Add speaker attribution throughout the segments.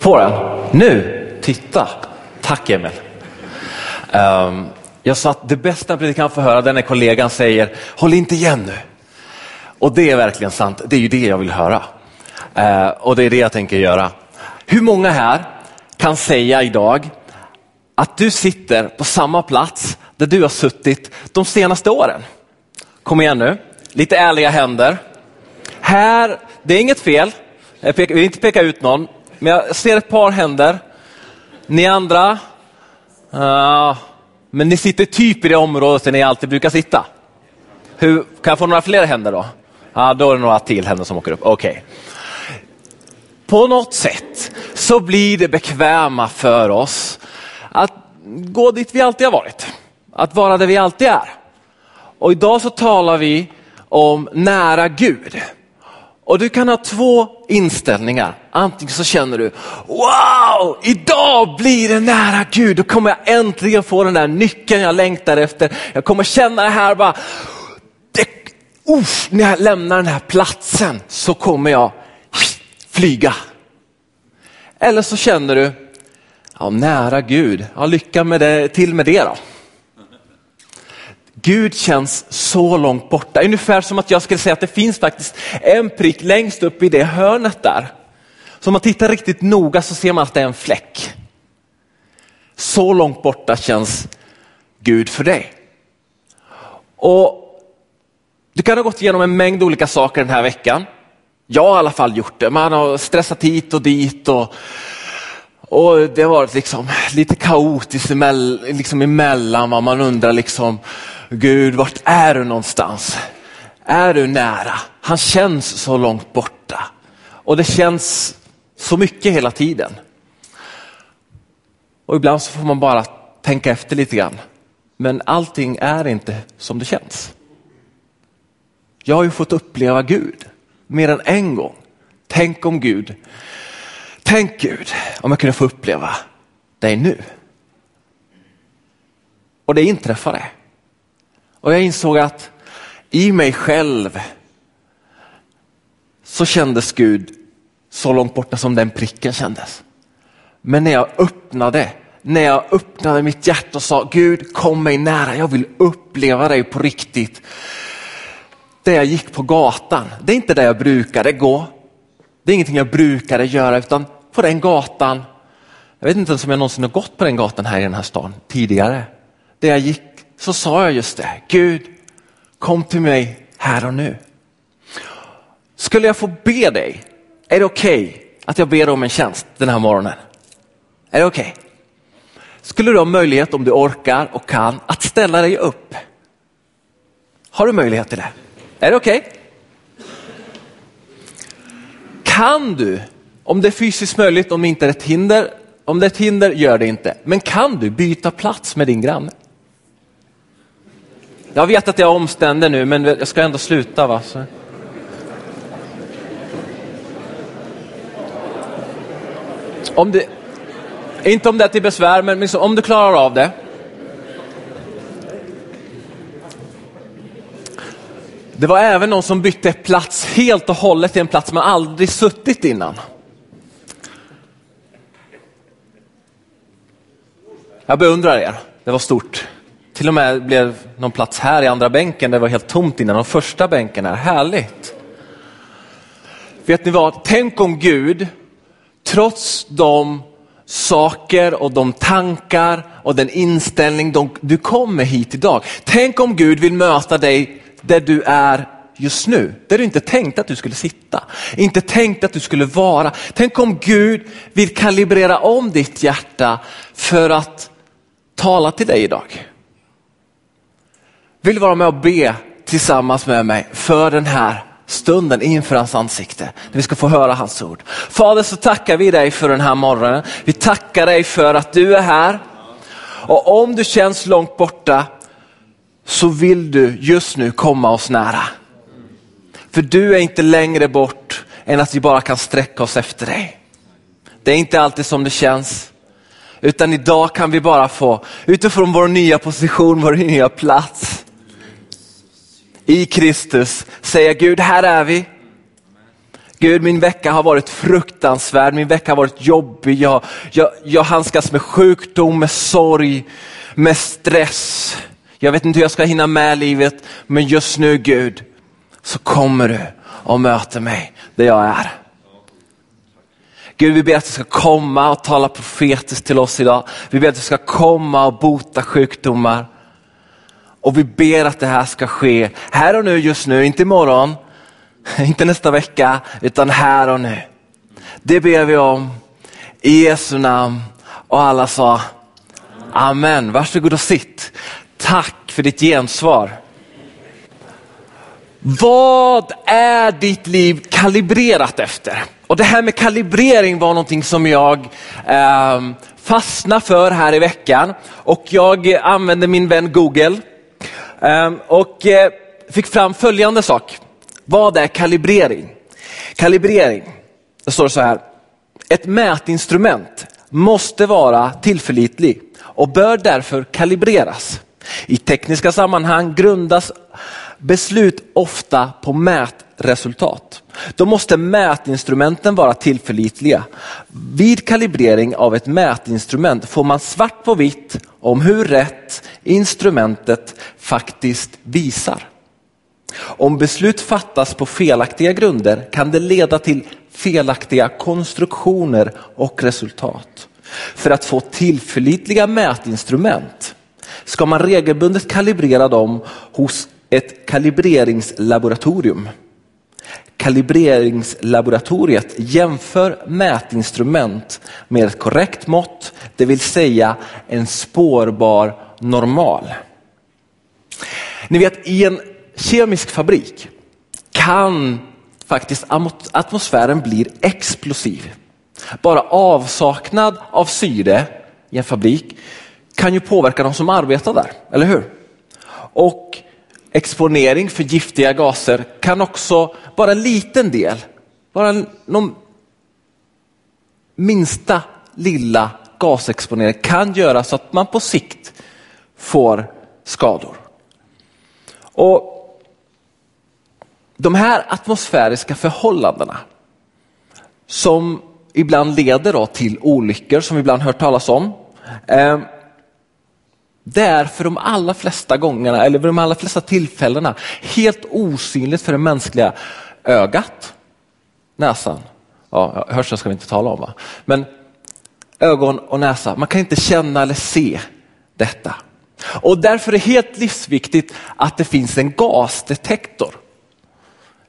Speaker 1: Får den? Nu? Titta. Tack Emil. Um, jag sa att det bästa en kan få höra är när kollegan säger, håll inte igen nu. Och det är verkligen sant, det är ju det jag vill höra. Uh, och det är det jag tänker göra. Hur många här kan säga idag att du sitter på samma plats där du har suttit de senaste åren? Kom igen nu, lite ärliga händer. Här, det är inget fel, jag vill inte peka ut någon, men jag ser ett par händer. Ni andra, uh, men ni sitter typ i det området där ni alltid brukar sitta. Hur, kan jag få några fler händer då? Ja, då är det några till händer som åker upp. Okej. Okay. På något sätt så blir det bekväma för oss att gå dit vi alltid har varit. Att vara där vi alltid är. Och idag så talar vi om nära Gud. Och du kan ha två inställningar. Antingen så känner du, wow, idag blir det nära Gud. Då kommer jag äntligen få den där nyckeln jag längtar efter. Jag kommer känna det här bara, det, uff, när jag lämnar den här platsen så kommer jag flyga. Eller så känner du, ja, nära Gud, ja, lycka med det, till med det då. Gud känns så långt borta, ungefär som att jag skulle säga att det finns faktiskt en prick längst upp i det hörnet där. Så om man tittar riktigt noga så ser man att det är en fläck. Så långt borta känns Gud för dig. Och Du kan ha gått igenom en mängd olika saker den här veckan. Jag har i alla fall gjort det. Man har stressat hit och dit och, och det har varit liksom lite kaotiskt emell, liksom emellan. Man undrar liksom, Gud, vart är du någonstans? Är du nära? Han känns så långt borta och det känns så mycket hela tiden. Och ibland så får man bara tänka efter lite grann. Men allting är inte som det känns. Jag har ju fått uppleva Gud mer än en gång. Tänk om Gud, tänk Gud om jag kunde få uppleva dig nu. Och det inträffade. Och jag insåg att i mig själv så kändes Gud så långt borta som den pricken kändes. Men när jag öppnade, när jag öppnade mitt hjärta och sa Gud kom mig nära, jag vill uppleva dig på riktigt. Där jag gick på gatan, det är inte där jag brukade gå. Det är ingenting jag brukade göra utan på den gatan, jag vet inte ens om jag någonsin har gått på den gatan här i den här stan tidigare. Där jag gick så sa jag just det, Gud kom till mig här och nu. Skulle jag få be dig, är det okej okay att jag ber om en tjänst den här morgonen? Är det okej? Okay? Skulle du ha möjlighet om du orkar och kan att ställa dig upp? Har du möjlighet till det? Är det okej? Okay? Kan du, om det är fysiskt möjligt, om det inte är ett hinder, om det är ett hinder, gör det inte. Men kan du byta plats med din granne? Jag vet att jag är nu, men jag ska ändå sluta. Va? Så. Om det, inte om det är till besvär, men liksom, om du klarar av det. Det var även någon som bytte plats helt och hållet till en plats man aldrig suttit innan. Jag beundrar er, det var stort. Till och med blev någon plats här i andra bänken, det var helt tomt innan. De första bänken är härligt. Vet ni vad, tänk om Gud, trots de saker och de tankar och den inställning de, du kommer hit idag. Tänk om Gud vill möta dig där du är just nu, där du inte tänkte att du skulle sitta, inte tänkte att du skulle vara. Tänk om Gud vill kalibrera om ditt hjärta för att tala till dig idag. Vill du vara med och be tillsammans med mig för den här stunden inför hans ansikte, där vi ska få höra hans ord. Fader så tackar vi dig för den här morgonen. Vi tackar dig för att du är här. Och om du känns långt borta så vill du just nu komma oss nära. För du är inte längre bort än att vi bara kan sträcka oss efter dig. Det är inte alltid som det känns. Utan idag kan vi bara få, utifrån vår nya position, vår nya plats, i Kristus säga Gud, här är vi. Gud, min vecka har varit fruktansvärd, min vecka har varit jobbig. Jag, jag, jag handskas med sjukdom, med sorg, med stress. Jag vet inte hur jag ska hinna med livet, men just nu Gud, så kommer du och möter mig där jag är. Gud, vi ber att du ska komma och tala profetiskt till oss idag. Vi ber att du ska komma och bota sjukdomar. Och vi ber att det här ska ske här och nu, just nu, inte imorgon, inte nästa vecka, utan här och nu. Det ber vi om i Jesu namn. Och alla sa Amen. Varsågod och sitt. Tack för ditt gensvar. Vad är ditt liv kalibrerat efter? Och Det här med kalibrering var någonting som jag eh, fastnade för här i veckan och jag använde min vän Google Ehm, och eh, fick fram följande sak. Vad är kalibrering? Kalibrering, det står så här. Ett mätinstrument måste vara tillförlitlig och bör därför kalibreras. I tekniska sammanhang grundas beslut ofta på mätresultat. Då måste mätinstrumenten vara tillförlitliga. Vid kalibrering av ett mätinstrument får man svart på vitt om hur rätt instrumentet faktiskt visar. Om beslut fattas på felaktiga grunder kan det leda till felaktiga konstruktioner och resultat. För att få tillförlitliga mätinstrument ska man regelbundet kalibrera dem hos ett kalibreringslaboratorium. Kalibreringslaboratoriet jämför mätinstrument med ett korrekt mått, det vill säga en spårbar normal. Ni vet i en kemisk fabrik kan faktiskt atmosfären bli explosiv. Bara avsaknad av syre i en fabrik kan ju påverka de som arbetar där, eller hur? Och exponering för giftiga gaser kan också, vara en liten del, bara någon minsta lilla gasexponering kan göra så att man på sikt får skador. Och De här atmosfäriska förhållandena som ibland leder då till olyckor som vi ibland hört talas om. Eh, det är för de allra flesta gångerna, eller för de allra flesta tillfällena, helt osynligt för det mänskliga ögat. Näsan, ja, hörseln ska vi inte tala om va? Men ögon och näsa, man kan inte känna eller se detta. Och därför är det helt livsviktigt att det finns en gasdetektor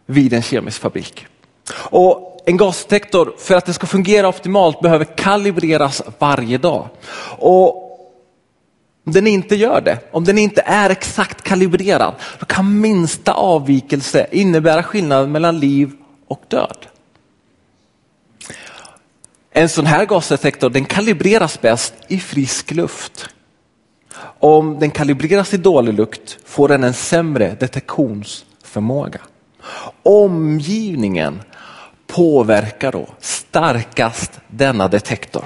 Speaker 1: vid en kemisk fabrik. Och en gasdetektor, för att det ska fungera optimalt, behöver kalibreras varje dag. Och om den inte gör det, om den inte är exakt kalibrerad, då kan minsta avvikelse innebära skillnad mellan liv och död. En sån här gasdetektor den kalibreras bäst i frisk luft. Om den kalibreras i dålig lukt får den en sämre detektionsförmåga. Omgivningen påverkar då starkast denna detektor.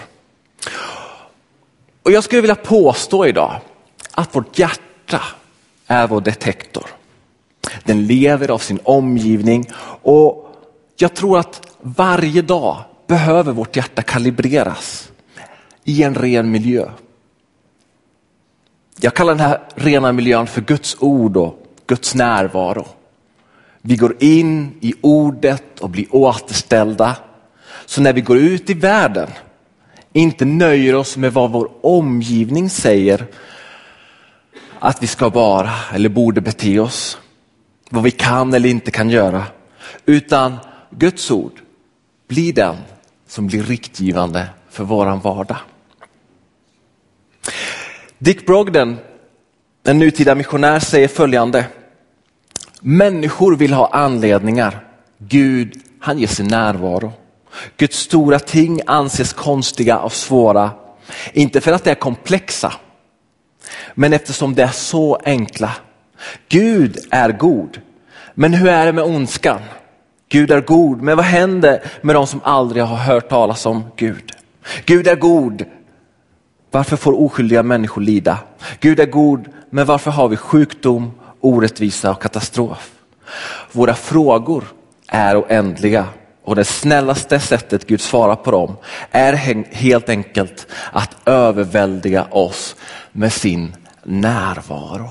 Speaker 1: Och Jag skulle vilja påstå idag att vårt hjärta är vår detektor. Den lever av sin omgivning och jag tror att varje dag behöver vårt hjärta kalibreras i en ren miljö. Jag kallar den här rena miljön för Guds ord och Guds närvaro. Vi går in i ordet och blir återställda. Så när vi går ut i världen inte nöjer oss med vad vår omgivning säger att vi ska vara eller borde bete oss, vad vi kan eller inte kan göra, utan Guds ord blir den som blir riktgivande för våran vardag. Dick Brogden, en nutida missionär, säger följande. Människor vill ha anledningar. Gud, han ger sin närvaro. Guds stora ting anses konstiga och svåra. Inte för att de är komplexa, men eftersom de är så enkla. Gud är god, men hur är det med ondskan? Gud är god, men vad händer med de som aldrig har hört talas om Gud? Gud är god, varför får oskyldiga människor lida? Gud är god, men varför har vi sjukdom, orättvisa och katastrof? Våra frågor är oändliga och det snällaste sättet Gud svarar på dem är helt enkelt att överväldiga oss med sin närvaro.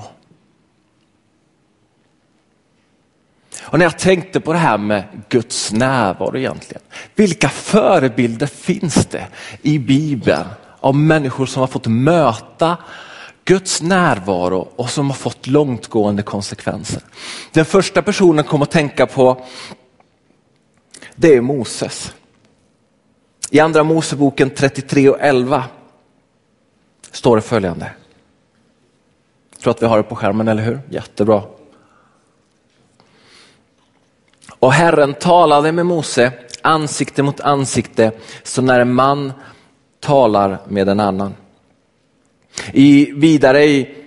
Speaker 1: Och när jag tänkte på det här med Guds närvaro egentligen, vilka förebilder finns det i Bibeln av människor som har fått möta Guds närvaro och som har fått långtgående konsekvenser. Den första personen kom att tänka på det är Moses. I andra Moseboken 33 och 11 står det följande. Jag tror att vi har det på skärmen, eller hur? Jättebra. Och Herren talade med Mose ansikte mot ansikte, så när en man talar med en annan. I, vidare i,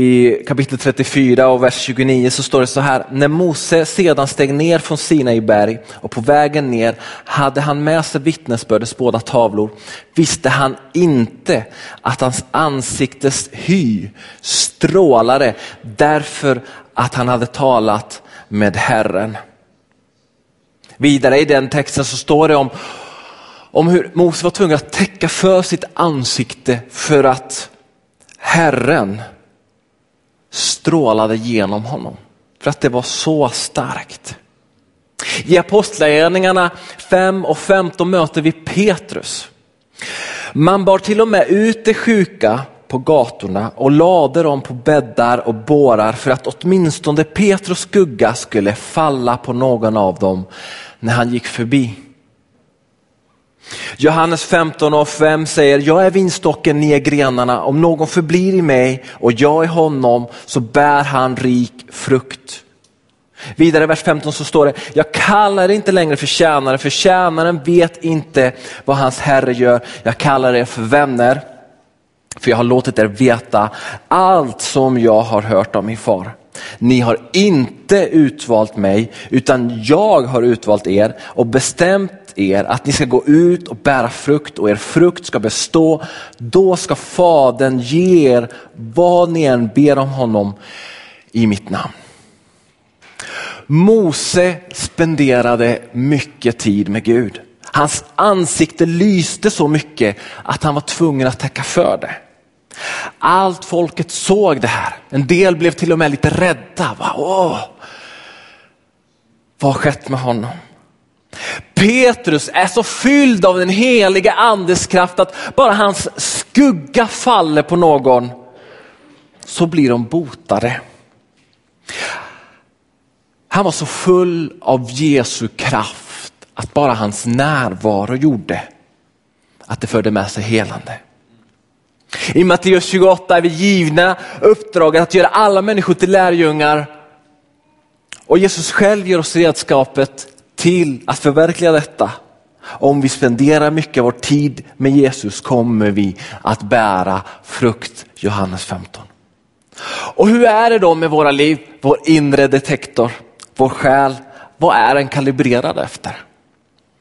Speaker 1: i kapitel 34 och vers 29 så står det så här, när Mose sedan steg ner från Sinai berg och på vägen ner hade han med sig vittnesbördets båda tavlor, visste han inte att hans ansiktes hy strålade därför att han hade talat med Herren. Vidare i den texten så står det om, om hur Mose var tvungen att täcka för sitt ansikte för att Herren strålade genom honom. För att det var så starkt. I Apostlagärningarna 5 och 15 möter vi Petrus. Man bar till och med ut de sjuka på gatorna och lade dem på bäddar och bårar för att åtminstone Petrus skugga skulle falla på någon av dem när han gick förbi. Johannes 15 och 5 säger, jag är vinstocken, ni är grenarna. Om någon förblir i mig och jag i honom så bär han rik frukt. Vidare i vers 15 så står det, jag kallar er inte längre för tjänare, för tjänaren vet inte vad hans herre gör. Jag kallar er för vänner, för jag har låtit er veta allt som jag har hört om min far. Ni har inte utvalt mig, utan jag har utvalt er och bestämt er att ni ska gå ut och bära frukt och er frukt ska bestå. Då ska Fadern ge er vad ni än ber om honom i mitt namn. Mose spenderade mycket tid med Gud. Hans ansikte lyste så mycket att han var tvungen att täcka för det. Allt folket såg det här. En del blev till och med lite rädda. Va? Åh, vad har skett med honom? Petrus är så fylld av den heliga andes kraft att bara hans skugga faller på någon så blir de botade. Han var så full av Jesu kraft att bara hans närvaro gjorde att det förde med sig helande. I Matteus 28 är vi givna uppdraget att göra alla människor till lärjungar. Och Jesus själv ger oss redskapet till att förverkliga detta. Om vi spenderar mycket av vår tid med Jesus kommer vi att bära frukt, Johannes 15. Och hur är det då med våra liv, vår inre detektor, vår själ, vad är den kalibrerad efter?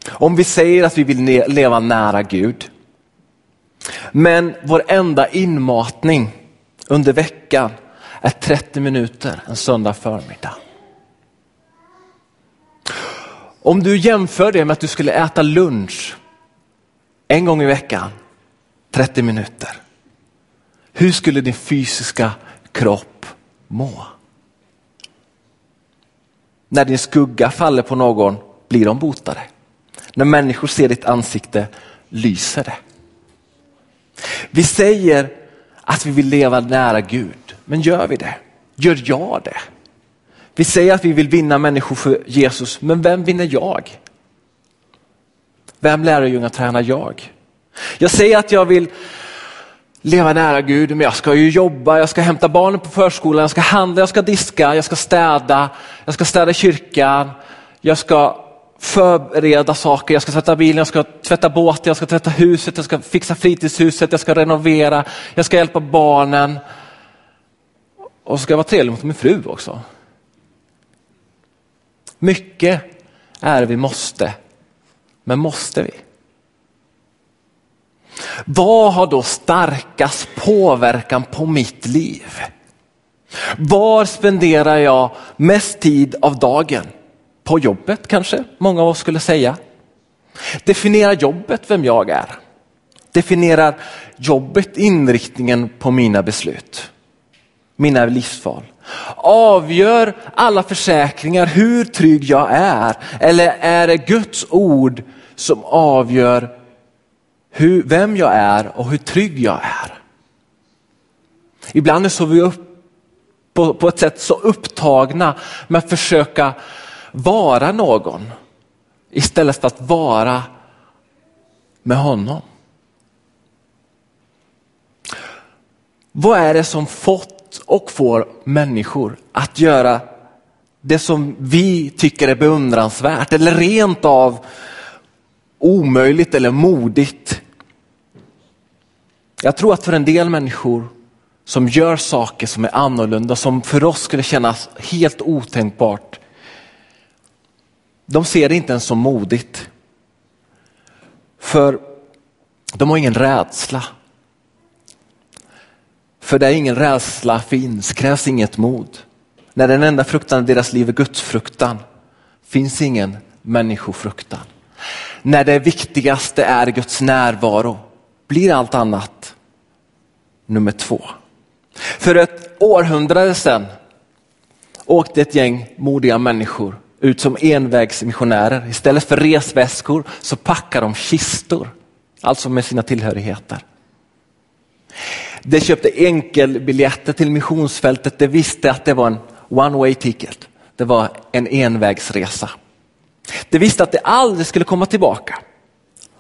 Speaker 1: Om vi säger att vi vill leva nära Gud, men vår enda inmatning under veckan är 30 minuter en söndag förmiddag. Om du jämför det med att du skulle äta lunch en gång i veckan, 30 minuter. Hur skulle din fysiska kropp må? När din skugga faller på någon blir de botade. När människor ser ditt ansikte lyser det. Vi säger att vi vill leva nära Gud, men gör vi det? Gör jag det? Vi säger att vi vill vinna människor för Jesus, men vem vinner jag? Vem lärjungatränar jag? Jag säger att jag vill leva nära Gud, men jag ska ju jobba, jag ska hämta barnen på förskolan, jag ska handla, jag ska diska, jag ska städa, jag ska städa kyrkan, jag ska förbereda saker, jag ska tvätta bilen, jag ska tvätta båten, jag ska tvätta huset, jag ska fixa fritidshuset, jag ska renovera, jag ska hjälpa barnen. Och så ska jag vara trevlig mot min fru också. Mycket är vi måste, men måste vi? Vad har då starkast påverkan på mitt liv? Var spenderar jag mest tid av dagen? på jobbet kanske många av oss skulle säga. Definierar jobbet vem jag är? Definierar jobbet inriktningen på mina beslut? Mina livsval? Avgör alla försäkringar hur trygg jag är? Eller är det Guds ord som avgör hur, vem jag är och hur trygg jag är? Ibland är så vi upp på, på ett sätt så upptagna med att försöka vara någon istället för att vara med honom. Vad är det som fått och får människor att göra det som vi tycker är beundransvärt eller rent av omöjligt eller modigt? Jag tror att för en del människor som gör saker som är annorlunda, som för oss skulle kännas helt otänkbart. De ser det inte ens som modigt. För de har ingen rädsla. För där ingen rädsla finns krävs inget mod. När den enda fruktan i deras liv är gudsfruktan finns ingen människofruktan. När det viktigaste är Guds närvaro blir allt annat nummer två. För ett århundrade sedan åkte ett gäng modiga människor ut som envägsmissionärer. Istället för resväskor så packade de kistor, alltså med sina tillhörigheter. De köpte enkelbiljetter till missionsfältet. De visste att det var en one way ticket. Det var en envägsresa. De visste att de aldrig skulle komma tillbaka.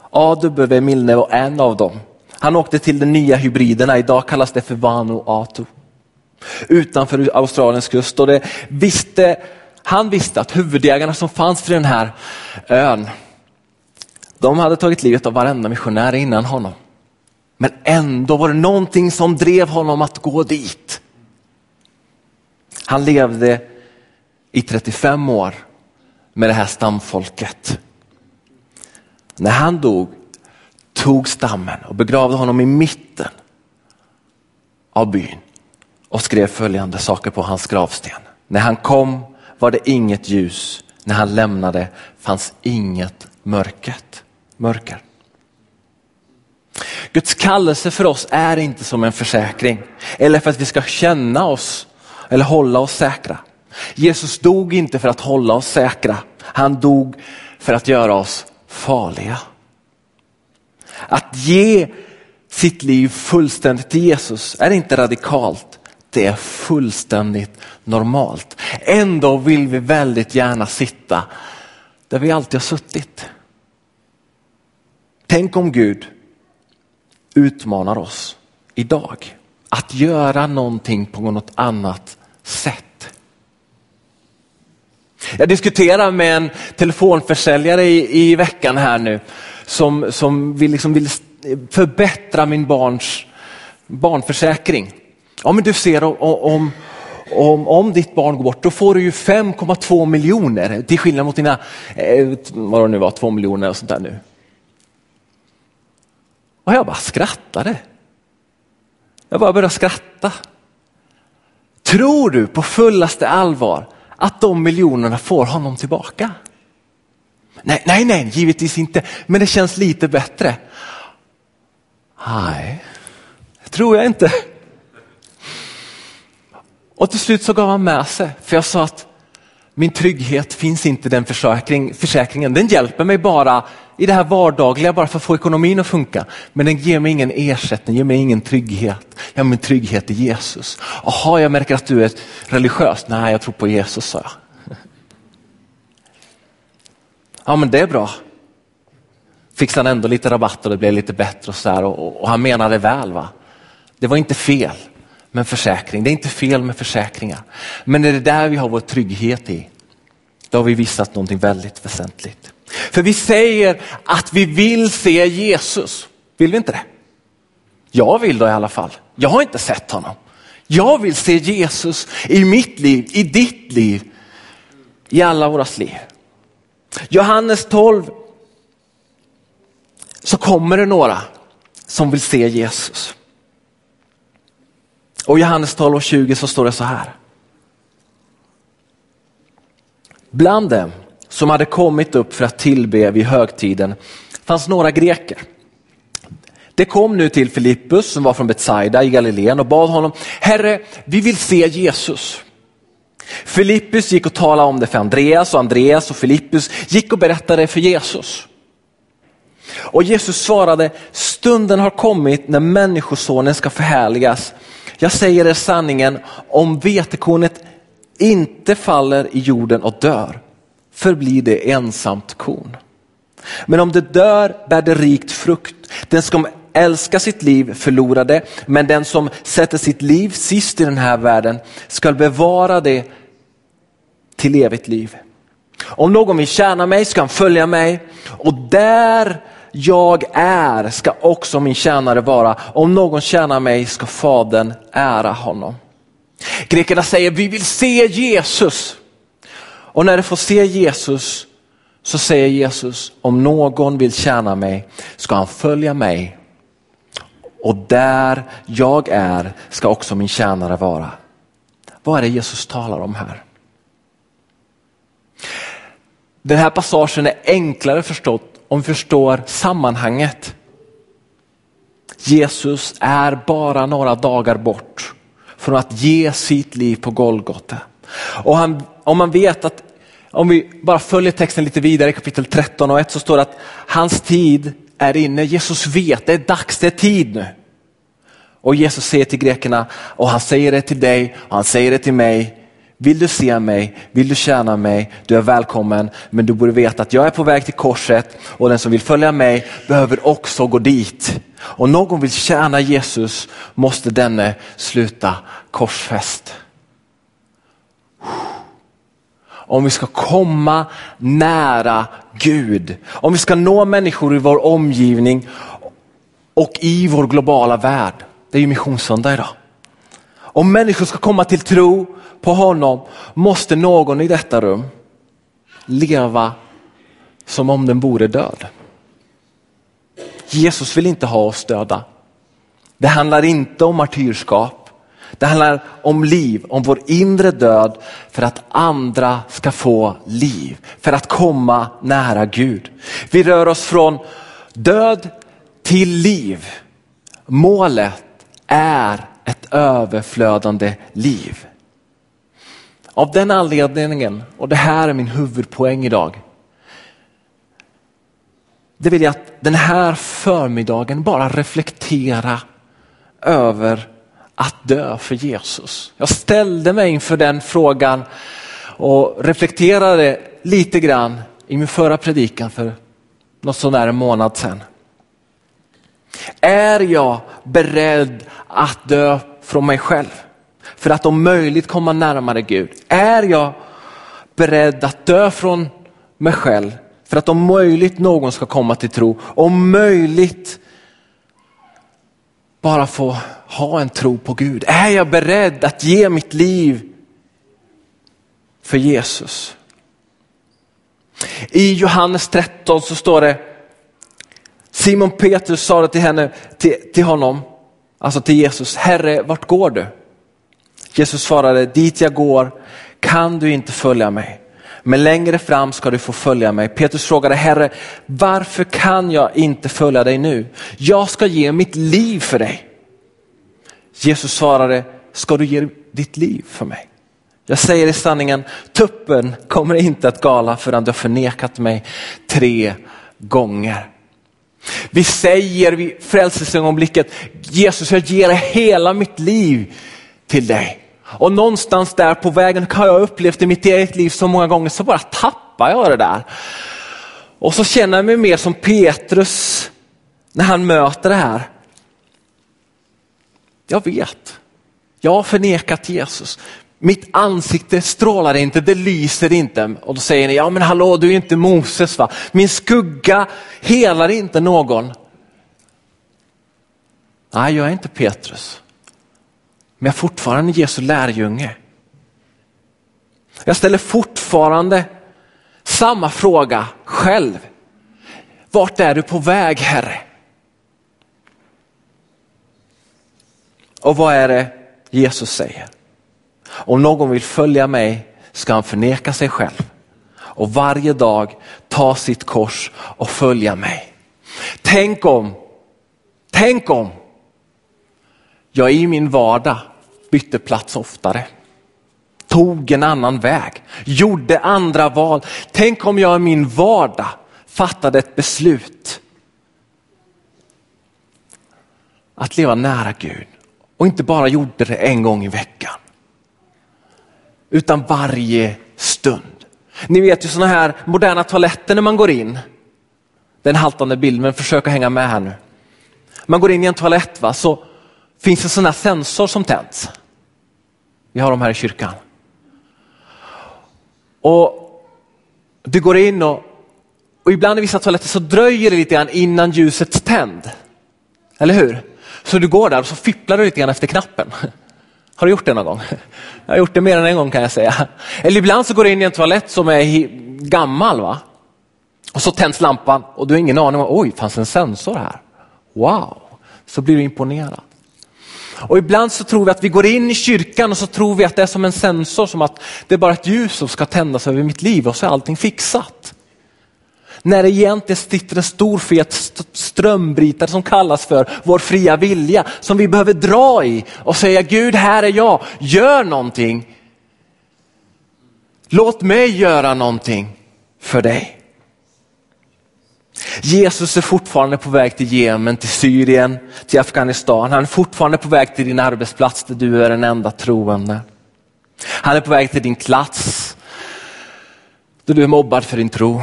Speaker 1: A.W. Milne var en av dem. Han åkte till de nya hybriderna, idag kallas det för Vanuatu. Utanför Australiens kust och det visste, han visste att huvudägarna som fanns för den här ön, de hade tagit livet av varenda missionär innan honom. Men ändå var det någonting som drev honom att gå dit. Han levde i 35 år med det här stamfolket. När han dog tog stammen och begravde honom i mitten av byn och skrev följande saker på hans gravsten. När han kom var det inget ljus, när han lämnade fanns inget mörket, mörker. Guds kallelse för oss är inte som en försäkring eller för att vi ska känna oss eller hålla oss säkra. Jesus dog inte för att hålla oss säkra, han dog för att göra oss farliga. Att ge sitt liv fullständigt till Jesus är inte radikalt, det är fullständigt normalt. Ändå vill vi väldigt gärna sitta där vi alltid har suttit. Tänk om Gud utmanar oss idag att göra någonting på något annat sätt. Jag diskuterar med en telefonförsäljare i, i veckan här nu som, som vill, liksom vill förbättra min barns barnförsäkring. Ja men du ser om, om, om ditt barn går bort då får du ju 5,2 miljoner till skillnad mot dina, eh, vad det nu var, 2 miljoner och sånt där nu. Och jag bara skrattade. Jag bara började skratta. Tror du på fullaste allvar att de miljonerna får honom tillbaka? Nej, nej, nej, givetvis inte, men det känns lite bättre. Nej, det tror jag inte. Och till slut så gav han med sig, för jag sa att min trygghet finns inte i den försäkring, försäkringen. Den hjälper mig bara i det här vardagliga, bara för att få ekonomin att funka. Men den ger mig ingen ersättning, ger mig ingen trygghet. Jag har min trygghet i Jesus. Jaha, jag märker att du är religiös. Nej, jag tror på Jesus, sa jag. Ja men det är bra. Fixade han ändå lite rabatt och det blev lite bättre och så här, och, och, han menade väl. va. Det var inte fel med en försäkring, det är inte fel med försäkringar. Men är det där vi har vår trygghet i, då har vi visat någonting väldigt väsentligt. För vi säger att vi vill se Jesus, vill vi inte det? Jag vill då i alla fall. Jag har inte sett honom. Jag vill se Jesus i mitt liv, i ditt liv, i alla våras liv. Johannes 12 så kommer det några som vill se Jesus. Och i Johannes 12 och 20 så står det så här. Bland dem som hade kommit upp för att tillbe vid högtiden fanns några greker. Det kom nu till Filippus som var från Betsaida i Galileen och bad honom, Herre, vi vill se Jesus. Filippus gick och talade om det för Andreas och Andreas och Filippus gick och berättade för Jesus. Och Jesus svarade, stunden har kommit när människosonen ska förhärligas. Jag säger er sanningen, om vetekornet inte faller i jorden och dör, förblir det ensamt korn. Men om det dör bär det rikt frukt. Den som älskar sitt liv förlorar det, men den som sätter sitt liv sist i den här världen ska bevara det till evigt liv. Om någon vill tjäna mig ska han följa mig och där jag är ska också min tjänare vara. Om någon tjänar mig ska fadern ära honom. Grekerna säger vi vill se Jesus. Och när de får se Jesus så säger Jesus om någon vill tjäna mig ska han följa mig. Och där jag är ska också min tjänare vara. Vad är det Jesus talar om här? Den här passagen är enklare förstått om vi förstår sammanhanget. Jesus är bara några dagar bort från att ge sitt liv på Golgata. Och han, om man vet att, om vi bara följer texten lite vidare i kapitel 13 och 1 så står det att hans tid är inne. Jesus vet, det är dags, det är tid nu. Och Jesus säger till grekerna, och han säger det till dig, och han säger det till mig, vill du se mig, vill du tjäna mig, du är välkommen. Men du borde veta att jag är på väg till korset och den som vill följa mig behöver också gå dit. Och någon vill tjäna Jesus måste denne sluta korsfäst. Om vi ska komma nära Gud, om vi ska nå människor i vår omgivning och i vår globala värld. Det är ju missionssöndag idag. Om människor ska komma till tro på honom måste någon i detta rum leva som om den vore död. Jesus vill inte ha oss döda. Det handlar inte om martyrskap. Det handlar om liv, om vår inre död för att andra ska få liv, för att komma nära Gud. Vi rör oss från död till liv. Målet är ett överflödande liv. Av den anledningen, och det här är min huvudpoäng idag, det vill jag att den här förmiddagen bara reflektera över att dö för Jesus. Jag ställde mig inför den frågan och reflekterade lite grann i min förra predikan för något sådär en månad sedan. Är jag beredd att dö från mig själv? För att om möjligt komma närmare Gud. Är jag beredd att dö från mig själv för att om möjligt någon ska komma till tro? Om möjligt bara få ha en tro på Gud. Är jag beredd att ge mitt liv för Jesus? I Johannes 13 så står det Simon Petrus sa det till, henne, till, till honom, alltså till Jesus, Herre vart går du? Jesus svarade, dit jag går kan du inte följa mig. Men längre fram ska du få följa mig. Petrus frågade, Herre, varför kan jag inte följa dig nu? Jag ska ge mitt liv för dig. Jesus svarade, ska du ge ditt liv för mig? Jag säger i sanningen, tuppen kommer inte att gala förrän du har förnekat mig tre gånger. Vi säger vid frälsningsögonblicket, Jesus jag ger hela mitt liv till dig. Och någonstans där på vägen har jag upplevt i mitt eget liv så många gånger så bara tappar jag det där. Och så känner jag mig mer som Petrus när han möter det här. Jag vet, jag har förnekat Jesus. Mitt ansikte strålar inte, det lyser inte. Och då säger ni, ja men hallå du är inte Moses va? Min skugga helar inte någon. Nej, jag är inte Petrus. Men jag är fortfarande Jesu lärjunge. Jag ställer fortfarande samma fråga själv. Vart är du på väg Herre? Och vad är det Jesus säger? Om någon vill följa mig ska han förneka sig själv. och varje dag ta sitt kors och följa mig. Tänk om, tänk om jag i min vardag bytte plats oftare. Tog en annan väg, gjorde andra val. Tänk om jag i min vardag fattade ett beslut att leva nära Gud och inte bara gjorde det en gång i veckan. Utan varje stund. Ni vet ju sådana här moderna toaletter när man går in. Det är en haltande bild men försök att hänga med här nu. Man går in i en toalett va, så finns det sådana här sensor som tänds. Vi har dem här i kyrkan. Och Du går in och, och ibland i vissa toaletter så dröjer det lite grann innan ljuset tänd. Eller hur? Så du går där och så fipplar du lite grann efter knappen. Har du gjort det någon gång? Jag har gjort det mer än en gång kan jag säga. Eller ibland så går du in i en toalett som är gammal va? Och så tänds lampan och du har ingen aning om, oj, fanns en sensor här? Wow, så blir du imponerad. Och ibland så tror vi att vi går in i kyrkan och så tror vi att det är som en sensor, som att det är bara ett ljus som ska tändas över mitt liv och så är allting fixat. När det egentligen sitter en stor fet strömbrytare som kallas för vår fria vilja, som vi behöver dra i och säga Gud, här är jag, gör någonting. Låt mig göra någonting för dig. Jesus är fortfarande på väg till Jemen, till Syrien, till Afghanistan. Han är fortfarande på väg till din arbetsplats där du är den enda troende. Han är på väg till din plats där du är mobbad för din tro.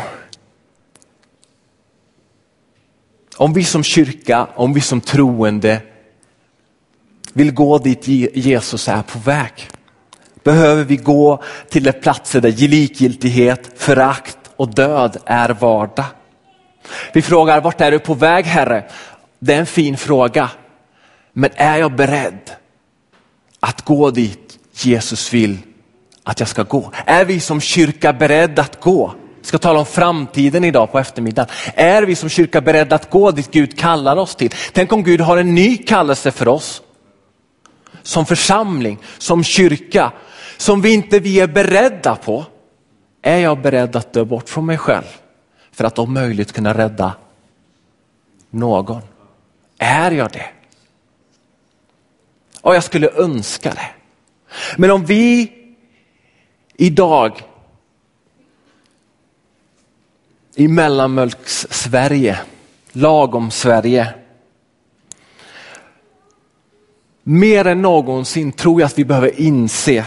Speaker 1: Om vi som kyrka, om vi som troende vill gå dit Jesus är på väg, behöver vi gå till de platser där likgiltighet, förakt och död är vardag. Vi frågar, vart är du på väg Herre? Det är en fin fråga. Men är jag beredd att gå dit Jesus vill att jag ska gå? Är vi som kyrka beredda att gå? Vi ska tala om framtiden idag på eftermiddagen. Är vi som kyrka beredda att gå dit Gud kallar oss till? Tänk om Gud har en ny kallelse för oss. Som församling, som kyrka, som vi inte vi är beredda på. Är jag beredd att dö bort från mig själv? för att om möjligt kunna rädda någon. Är jag det? Och jag skulle önska det. Men om vi idag i mellanmjölks-Sverige, lagom Sverige, mer än någonsin tror jag att vi behöver inse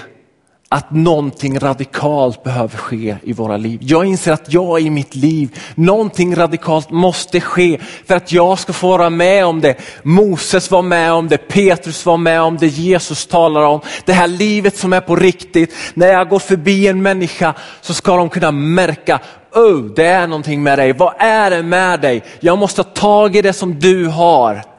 Speaker 1: att någonting radikalt behöver ske i våra liv. Jag inser att jag i mitt liv, någonting radikalt måste ske för att jag ska få vara med om det. Moses var med om det, Petrus var med om det, Jesus talar om. Det här livet som är på riktigt. När jag går förbi en människa så ska de kunna märka, oh, det är någonting med dig. Vad är det med dig? Jag måste ta tag i det som du har.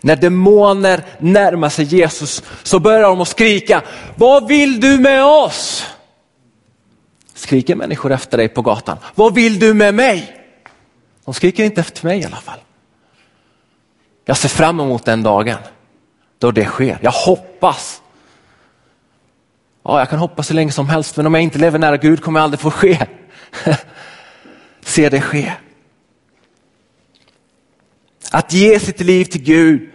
Speaker 1: När demoner närmar sig Jesus så börjar de att skrika, vad vill du med oss? Skriker människor efter dig på gatan, vad vill du med mig? De skriker inte efter mig i alla fall. Jag ser fram emot den dagen då det sker. Jag hoppas. Ja, jag kan hoppas hur länge som helst, men om jag inte lever nära Gud kommer jag aldrig få ske. Se det ske. Att ge sitt liv till Gud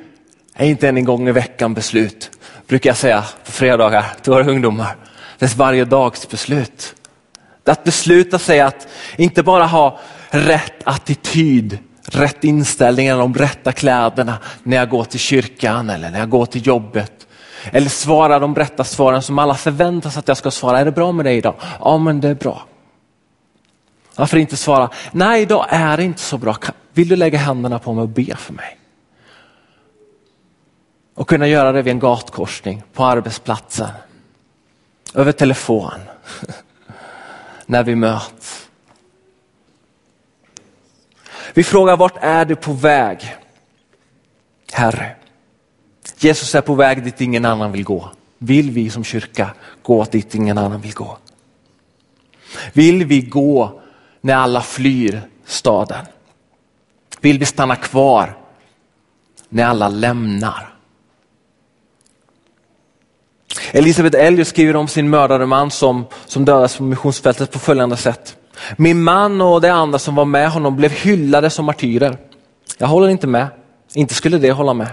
Speaker 1: är inte en gång i veckan beslut, brukar jag säga på fredagar till våra ungdomar. Det är varje dags beslut. Att besluta sig att inte bara ha rätt attityd, rätt inställning eller de rätta kläderna när jag går till kyrkan eller när jag går till jobbet. Eller svara de rätta svaren som alla förväntar sig att jag ska svara. Är det bra med dig idag? Ja men det är bra. Varför inte svara, nej idag är det inte så bra. Vill du lägga händerna på mig och be för mig? Och kunna göra det vid en gatkorsning, på arbetsplatsen, över telefon, när vi möts. Vi frågar vart är du på väg? Herre, Jesus är på väg dit ingen annan vill gå. Vill vi som kyrka gå dit ingen annan vill gå? Vill vi gå när alla flyr staden? Vill vi stanna kvar när alla lämnar? Elisabeth Elliot skriver om sin mördade man som, som dödades på missionsfältet på följande sätt. Min man och de andra som var med honom blev hyllade som martyrer. Jag håller inte med, inte skulle det hålla med.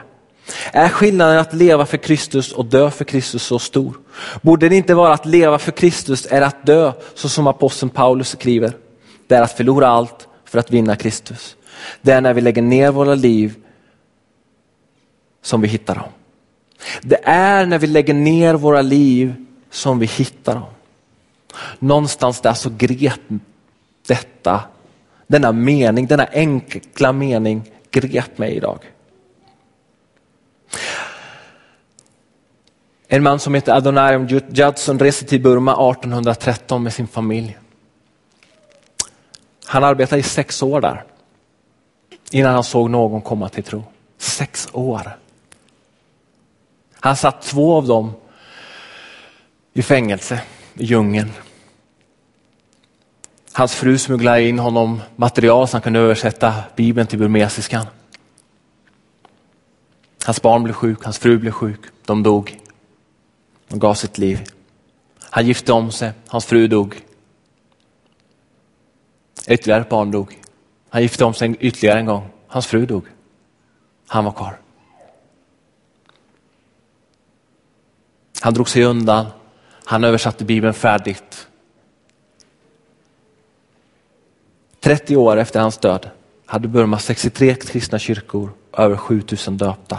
Speaker 1: Är skillnaden att leva för Kristus och dö för Kristus så stor? Borde det inte vara att leva för Kristus är att dö, så som aposteln Paulus skriver. Det är att förlora allt för att vinna Kristus. Det är när vi lägger ner våra liv som vi hittar dem. Det är när vi lägger ner våra liv som vi hittar dem. Någonstans där så grep detta, denna mening, denna enkla mening grep mig idag. En man som heter Adoniram Judson reser till Burma 1813 med sin familj. Han arbetade i sex år där innan han såg någon komma till tro. Sex år. Han satt två av dem i fängelse i djungeln. Hans fru smugglade in honom material så han kunde översätta Bibeln till burmesiskan. Hans barn blev sjuk, hans fru blev sjuk, de dog. De gav sitt liv. Han gifte om sig, hans fru dog. Ytterligare ett barn dog. Han gifte om sig ytterligare en gång, hans fru dog. Han var kvar. Han drog sig undan, han översatte Bibeln färdigt. 30 år efter hans död hade Burma 63 kristna kyrkor och över 7000 döpta.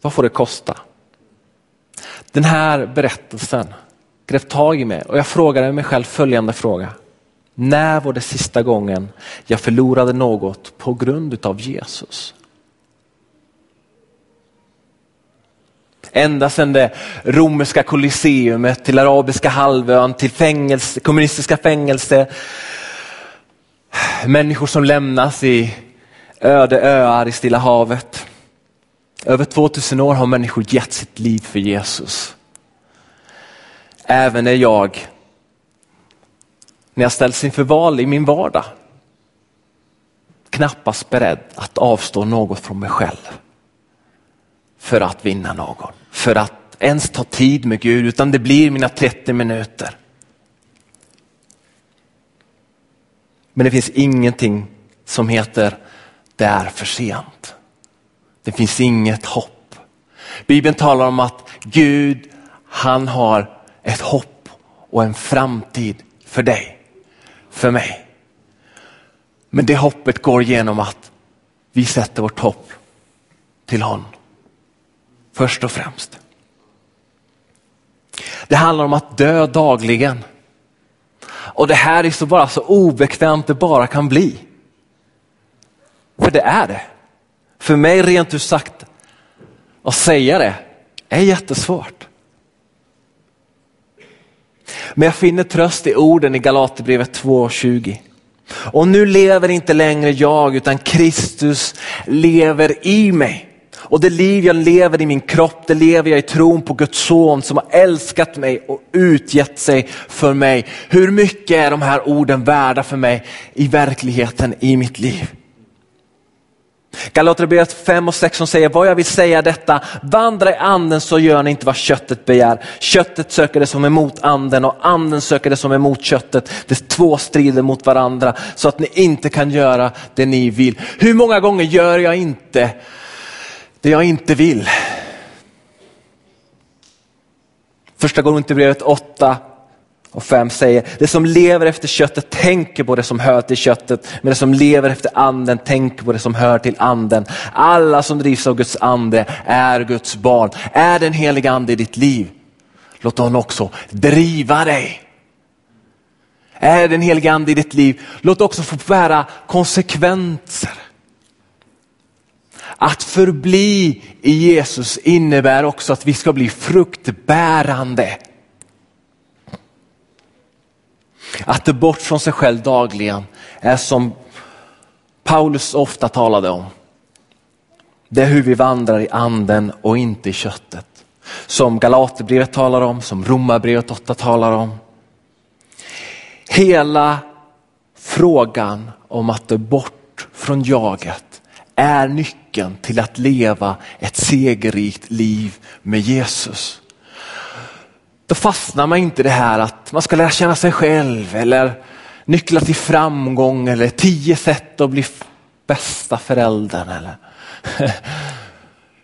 Speaker 1: Vad får det kosta? Den här berättelsen grep tag i mig och jag frågade mig själv följande fråga. När var det sista gången jag förlorade något på grund av Jesus? Ända sedan det romerska kolosseumet till arabiska halvön till fängelse, kommunistiska fängelse. Människor som lämnas i öde öar i Stilla havet. Över 2000 år har människor gett sitt liv för Jesus. Även när jag, när jag ställs inför val i min vardag, knappast beredd att avstå något från mig själv för att vinna någon, för att ens ta tid med Gud, utan det blir mina 30 minuter. Men det finns ingenting som heter det är för sent. Det finns inget hopp. Bibeln talar om att Gud, han har ett hopp och en framtid för dig, för mig. Men det hoppet går genom att vi sätter vårt hopp till honom. Först och främst. Det handlar om att dö dagligen. Och det här är så bara så obekvämt det bara kan bli. För det är det. För mig rent ut sagt, att säga det är jättesvårt. Men jag finner tröst i orden i Galaterbrevet 2.20. Och nu lever inte längre jag utan Kristus lever i mig. Och det liv jag lever i min kropp, det lever jag i tron på Guds son som har älskat mig och utgett sig för mig. Hur mycket är de här orden värda för mig i verkligheten i mitt liv? Galaterbrevet 5 och 6 som säger, vad jag vill säga detta, vandra i anden så gör ni inte vad köttet begär. Köttet söker det som är emot anden och anden söker det som är emot köttet. Det två strider mot varandra så att ni inte kan göra det ni vill. Hur många gånger gör jag inte det jag inte vill? Första gången till brevet 8 och 5 säger, det som lever efter köttet tänker på det som hör till köttet, men det som lever efter anden tänker på det som hör till anden. Alla som drivs av Guds ande är Guds barn. Är den heliga ande i ditt liv, låt honom också driva dig. Är den heliga ande i ditt liv, låt också få bära konsekvenser. Att förbli i Jesus innebär också att vi ska bli fruktbärande. Att det bort från sig själv dagligen är som Paulus ofta talade om. Det är hur vi vandrar i anden och inte i köttet. Som Galaterbrevet talar om, som Romarbrevet 8 talar om. Hela frågan om att det bort från jaget är nyckeln till att leva ett segerrikt liv med Jesus. Då fastnar man inte i det här att man ska lära känna sig själv eller nycklar till framgång eller tio sätt att bli bästa föräldern. Eller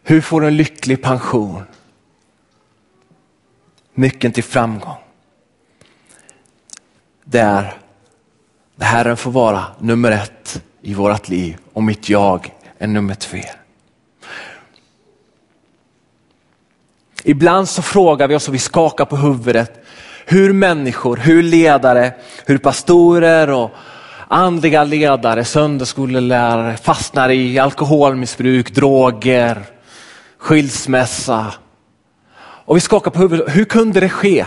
Speaker 1: hur får du en lycklig pension? Nyckeln till framgång. Där Herren får vara nummer ett i vårt liv och mitt jag är nummer två. Ibland så frågar vi oss och vi skakar på huvudet hur människor, hur ledare, hur pastorer och andliga ledare, söndagsskolelärare fastnar i alkoholmissbruk, droger, skilsmässa. Och vi skakar på huvudet, hur kunde det ske?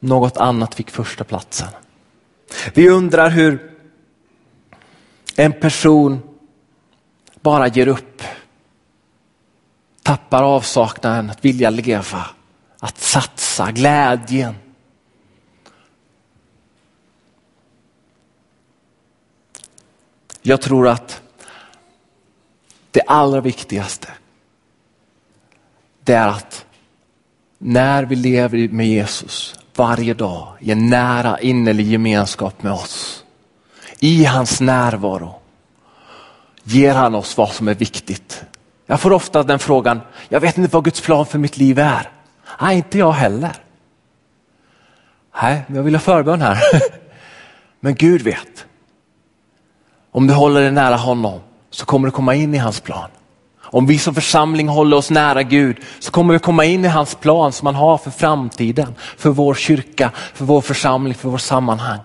Speaker 1: Något annat fick första platsen. Vi undrar hur en person bara ger upp, tappar avsaknaden att vilja leva, att satsa, glädjen. Jag tror att det allra viktigaste det är att när vi lever med Jesus varje dag i en nära innerlig gemenskap med oss, i hans närvaro, ger han oss vad som är viktigt. Jag får ofta den frågan, jag vet inte vad Guds plan för mitt liv är. Nej, inte jag heller. Nej, men jag vill ha förbön här. Men Gud vet. Om du håller dig nära honom så kommer du komma in i hans plan. Om vi som församling håller oss nära Gud så kommer vi komma in i hans plan som han har för framtiden, för vår kyrka, för vår församling, för vårt sammanhang.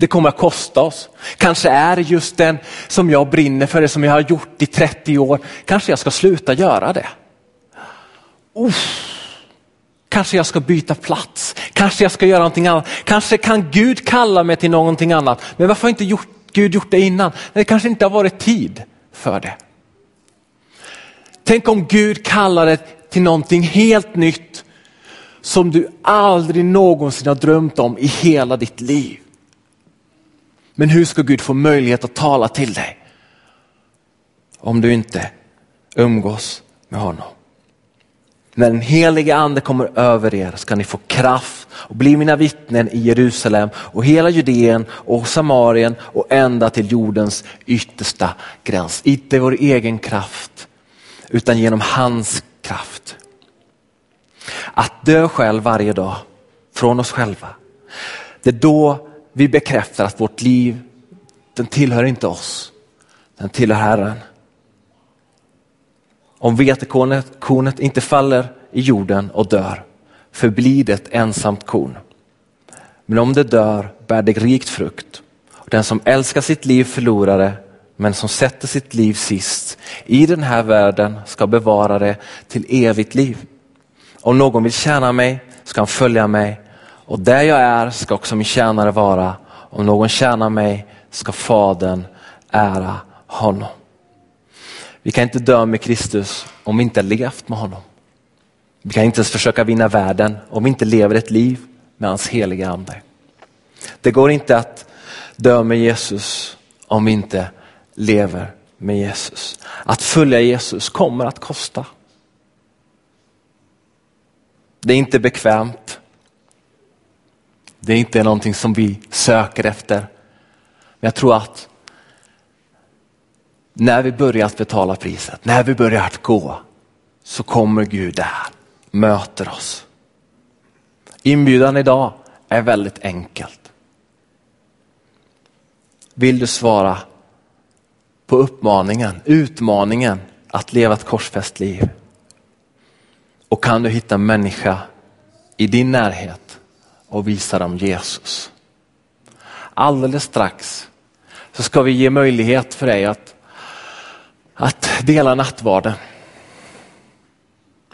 Speaker 1: Det kommer att kosta oss. Kanske är det just den som jag brinner för, det som jag har gjort i 30 år. Kanske jag ska sluta göra det. Uff. Kanske jag ska byta plats, kanske jag ska göra någonting annat. Kanske kan Gud kalla mig till någonting annat. Men varför har inte gjort, Gud gjort det innan? Det kanske inte har varit tid för det. Tänk om Gud kallar dig till någonting helt nytt som du aldrig någonsin har drömt om i hela ditt liv. Men hur ska Gud få möjlighet att tala till dig? Om du inte umgås med honom. När den helige ande kommer över er ska ni få kraft och bli mina vittnen i Jerusalem och hela Judeen och Samarien och ända till jordens yttersta gräns. Inte vår egen kraft utan genom hans kraft. Att dö själv varje dag från oss själva. Det är då vi bekräftar att vårt liv, den tillhör inte oss, den tillhör Herren. Om vetekornet inte faller i jorden och dör förblir det ett ensamt korn. Men om det dör bär det rikt frukt. Den som älskar sitt liv förlorar det, men som sätter sitt liv sist i den här världen ska bevara det till evigt liv. Om någon vill tjäna mig ska han följa mig och där jag är ska också min tjänare vara. Om någon tjänar mig ska Fadern ära honom. Vi kan inte dö med Kristus om vi inte har levt med honom. Vi kan inte ens försöka vinna världen om vi inte lever ett liv med hans heliga ande. Det går inte att dö med Jesus om vi inte lever med Jesus. Att följa Jesus kommer att kosta. Det är inte bekvämt. Det är inte någonting som vi söker efter. Men jag tror att när vi börjar att betala priset, när vi börjar att gå, så kommer Gud där, möter oss. Inbjudan idag är väldigt enkelt. Vill du svara på uppmaningen, utmaningen att leva ett korsfäst liv? Och kan du hitta en människa i din närhet och visa dem Jesus? Alldeles strax så ska vi ge möjlighet för dig att att dela nattvarden.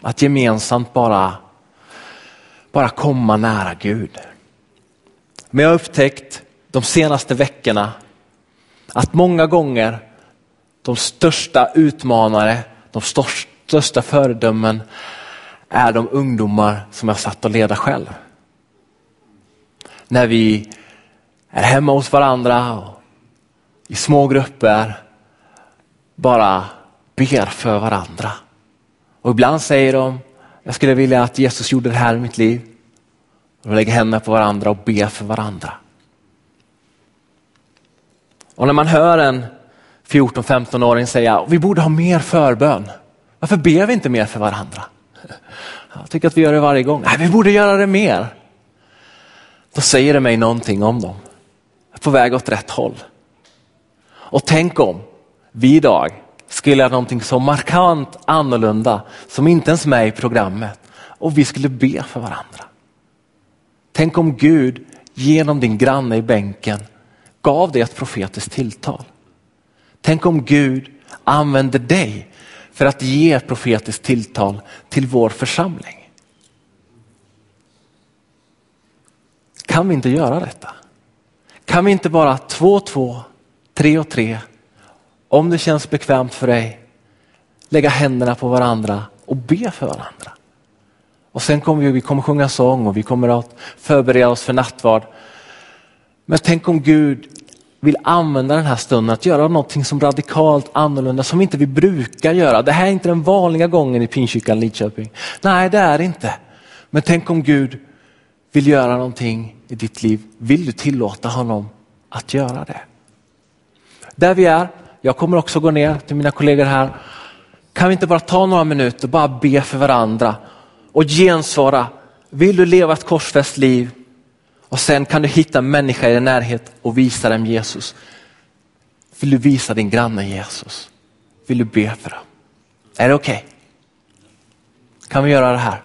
Speaker 1: Att gemensamt bara, bara komma nära Gud. Men jag har upptäckt de senaste veckorna att många gånger de största utmanare, de största föredömen är de ungdomar som jag satt och leda själv. När vi är hemma hos varandra och i små grupper bara ber för varandra. Och ibland säger de, jag skulle vilja att Jesus gjorde det här i mitt liv. De lägger händerna på varandra och ber för varandra. Och när man hör en 14-15-åring säga, vi borde ha mer förbön. Varför ber vi inte mer för varandra? Jag tycker att vi gör det varje gång. Nej, vi borde göra det mer. Då säger det mig någonting om dem. Jag är på väg åt rätt håll. Och tänk om vi idag skulle göra någonting så markant annorlunda som inte ens med i programmet och vi skulle be för varandra. Tänk om Gud genom din granne i bänken gav dig ett profetiskt tilltal. Tänk om Gud använder dig för att ge ett profetiskt tilltal till vår församling. Kan vi inte göra detta? Kan vi inte bara två och två, tre och tre, om det känns bekvämt för dig, lägga händerna på varandra och be för varandra. Och sen kommer vi, vi kommer sjunga sång och vi kommer att förbereda oss för nattvard. Men tänk om Gud vill använda den här stunden att göra någonting som radikalt annorlunda som inte vi brukar göra. Det här är inte den vanliga gången i Pingstkyrkan Lidköping. Nej, det är det inte. Men tänk om Gud vill göra någonting i ditt liv. Vill du tillåta honom att göra det? Där vi är, jag kommer också gå ner till mina kollegor här. Kan vi inte bara ta några minuter och bara be för varandra och gensvara. Vill du leva ett korsfäst liv? Och sen kan du hitta en människa i din närhet och visa dem Jesus. Vill du visa din granne Jesus? Vill du be för dem? Är det okej? Okay? Kan vi göra det här?